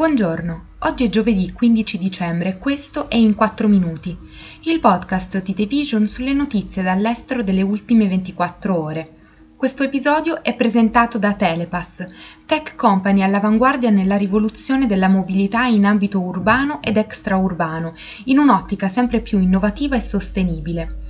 Buongiorno, oggi è giovedì 15 dicembre questo è In 4 Minuti, il podcast di The Vision sulle notizie dall'estero delle ultime 24 ore. Questo episodio è presentato da Telepass, tech company all'avanguardia nella rivoluzione della mobilità in ambito urbano ed extraurbano, in un'ottica sempre più innovativa e sostenibile.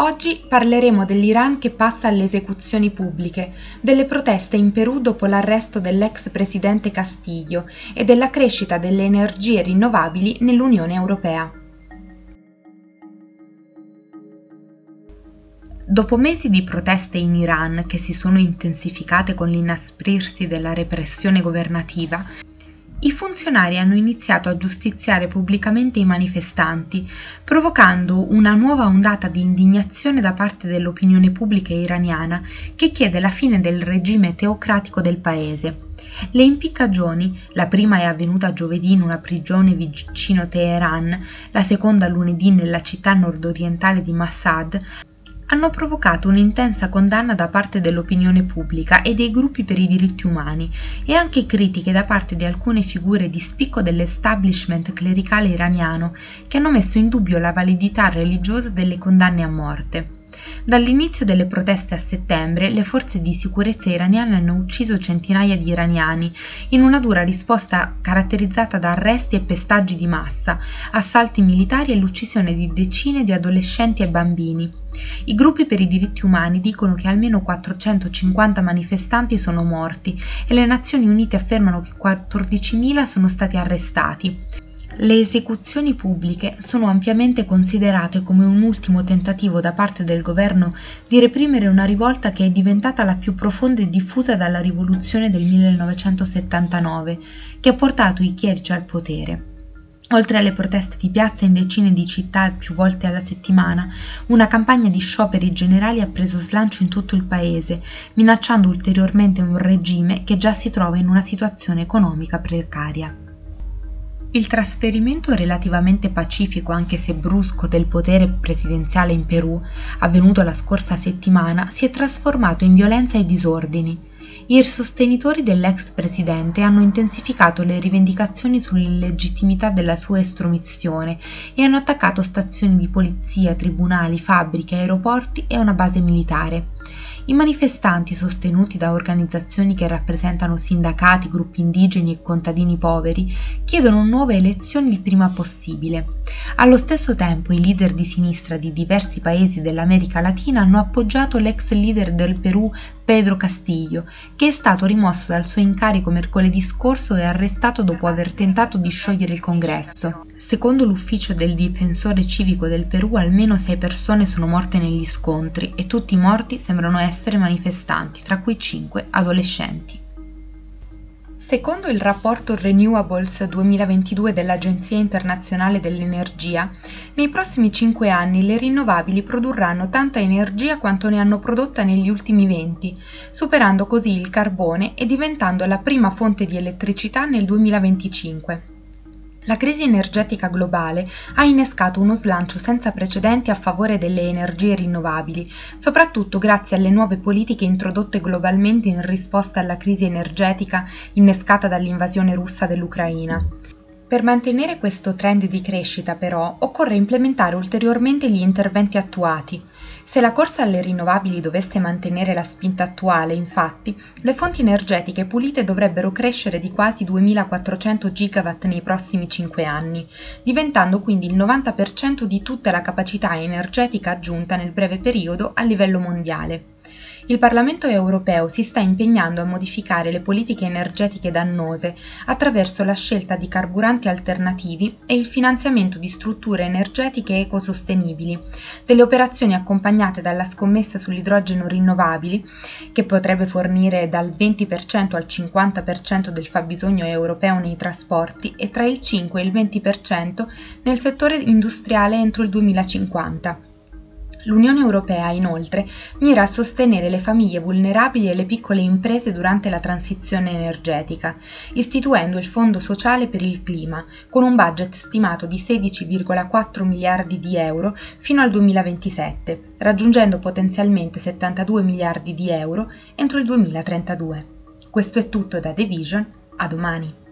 Oggi parleremo dell'Iran che passa alle esecuzioni pubbliche, delle proteste in Perù dopo l'arresto dell'ex presidente Castillo e della crescita delle energie rinnovabili nell'Unione Europea. Dopo mesi di proteste in Iran che si sono intensificate con l'inasprirsi della repressione governativa, funzionari hanno iniziato a giustiziare pubblicamente i manifestanti, provocando una nuova ondata di indignazione da parte dell'opinione pubblica iraniana che chiede la fine del regime teocratico del paese. Le impiccagioni, la prima è avvenuta giovedì in una prigione vicino Teheran, la seconda lunedì nella città nordorientale di Massad, hanno provocato un'intensa condanna da parte dell'opinione pubblica e dei gruppi per i diritti umani e anche critiche da parte di alcune figure di spicco dell'establishment clericale iraniano che hanno messo in dubbio la validità religiosa delle condanne a morte. Dall'inizio delle proteste a settembre, le forze di sicurezza iraniane hanno ucciso centinaia di iraniani, in una dura risposta caratterizzata da arresti e pestaggi di massa, assalti militari e l'uccisione di decine di adolescenti e bambini. I gruppi per i diritti umani dicono che almeno 450 manifestanti sono morti e le Nazioni Unite affermano che 14.000 sono stati arrestati. Le esecuzioni pubbliche sono ampiamente considerate come un ultimo tentativo da parte del governo di reprimere una rivolta che è diventata la più profonda e diffusa dalla rivoluzione del 1979, che ha portato i chierici al potere. Oltre alle proteste di piazza in decine di città più volte alla settimana, una campagna di scioperi generali ha preso slancio in tutto il paese, minacciando ulteriormente un regime che già si trova in una situazione economica precaria. Il trasferimento relativamente pacifico, anche se brusco, del potere presidenziale in Perù, avvenuto la scorsa settimana, si è trasformato in violenza e disordini. I sostenitori dell'ex presidente hanno intensificato le rivendicazioni sull'illegittimità della sua estromissione e hanno attaccato stazioni di polizia, tribunali, fabbriche, aeroporti e una base militare. I manifestanti, sostenuti da organizzazioni che rappresentano sindacati, gruppi indigeni e contadini poveri, chiedono nuove elezioni il prima possibile. Allo stesso tempo i leader di sinistra di diversi paesi dell'America Latina hanno appoggiato l'ex leader del Perù Pedro Castillo, che è stato rimosso dal suo incarico mercoledì scorso e arrestato dopo aver tentato di sciogliere il congresso. Secondo l'ufficio del difensore civico del Perù, almeno sei persone sono morte negli scontri e tutti i morti sembrano essere manifestanti, tra cui cinque adolescenti. Secondo il rapporto Renewables 2022 dell'Agenzia internazionale dell'energia, nei prossimi cinque anni le rinnovabili produrranno tanta energia quanto ne hanno prodotta negli ultimi 20, superando così il carbone e diventando la prima fonte di elettricità nel 2025. La crisi energetica globale ha innescato uno slancio senza precedenti a favore delle energie rinnovabili, soprattutto grazie alle nuove politiche introdotte globalmente in risposta alla crisi energetica innescata dall'invasione russa dell'Ucraina. Per mantenere questo trend di crescita, però, occorre implementare ulteriormente gli interventi attuati, se la corsa alle rinnovabili dovesse mantenere la spinta attuale, infatti, le fonti energetiche pulite dovrebbero crescere di quasi 2400 gigawatt nei prossimi 5 anni, diventando quindi il 90% di tutta la capacità energetica aggiunta nel breve periodo a livello mondiale. Il Parlamento europeo si sta impegnando a modificare le politiche energetiche dannose attraverso la scelta di carburanti alternativi e il finanziamento di strutture energetiche ecosostenibili, delle operazioni accompagnate dalla scommessa sull'idrogeno rinnovabili, che potrebbe fornire dal 20% al 50% del fabbisogno europeo nei trasporti e tra il 5 e il 20% nel settore industriale entro il 2050 L'Unione Europea, inoltre, mira a sostenere le famiglie vulnerabili e le piccole imprese durante la transizione energetica, istituendo il Fondo sociale per il clima, con un budget stimato di 16,4 miliardi di euro fino al 2027, raggiungendo potenzialmente 72 miliardi di euro entro il 2032. Questo è tutto da The Vision, a domani.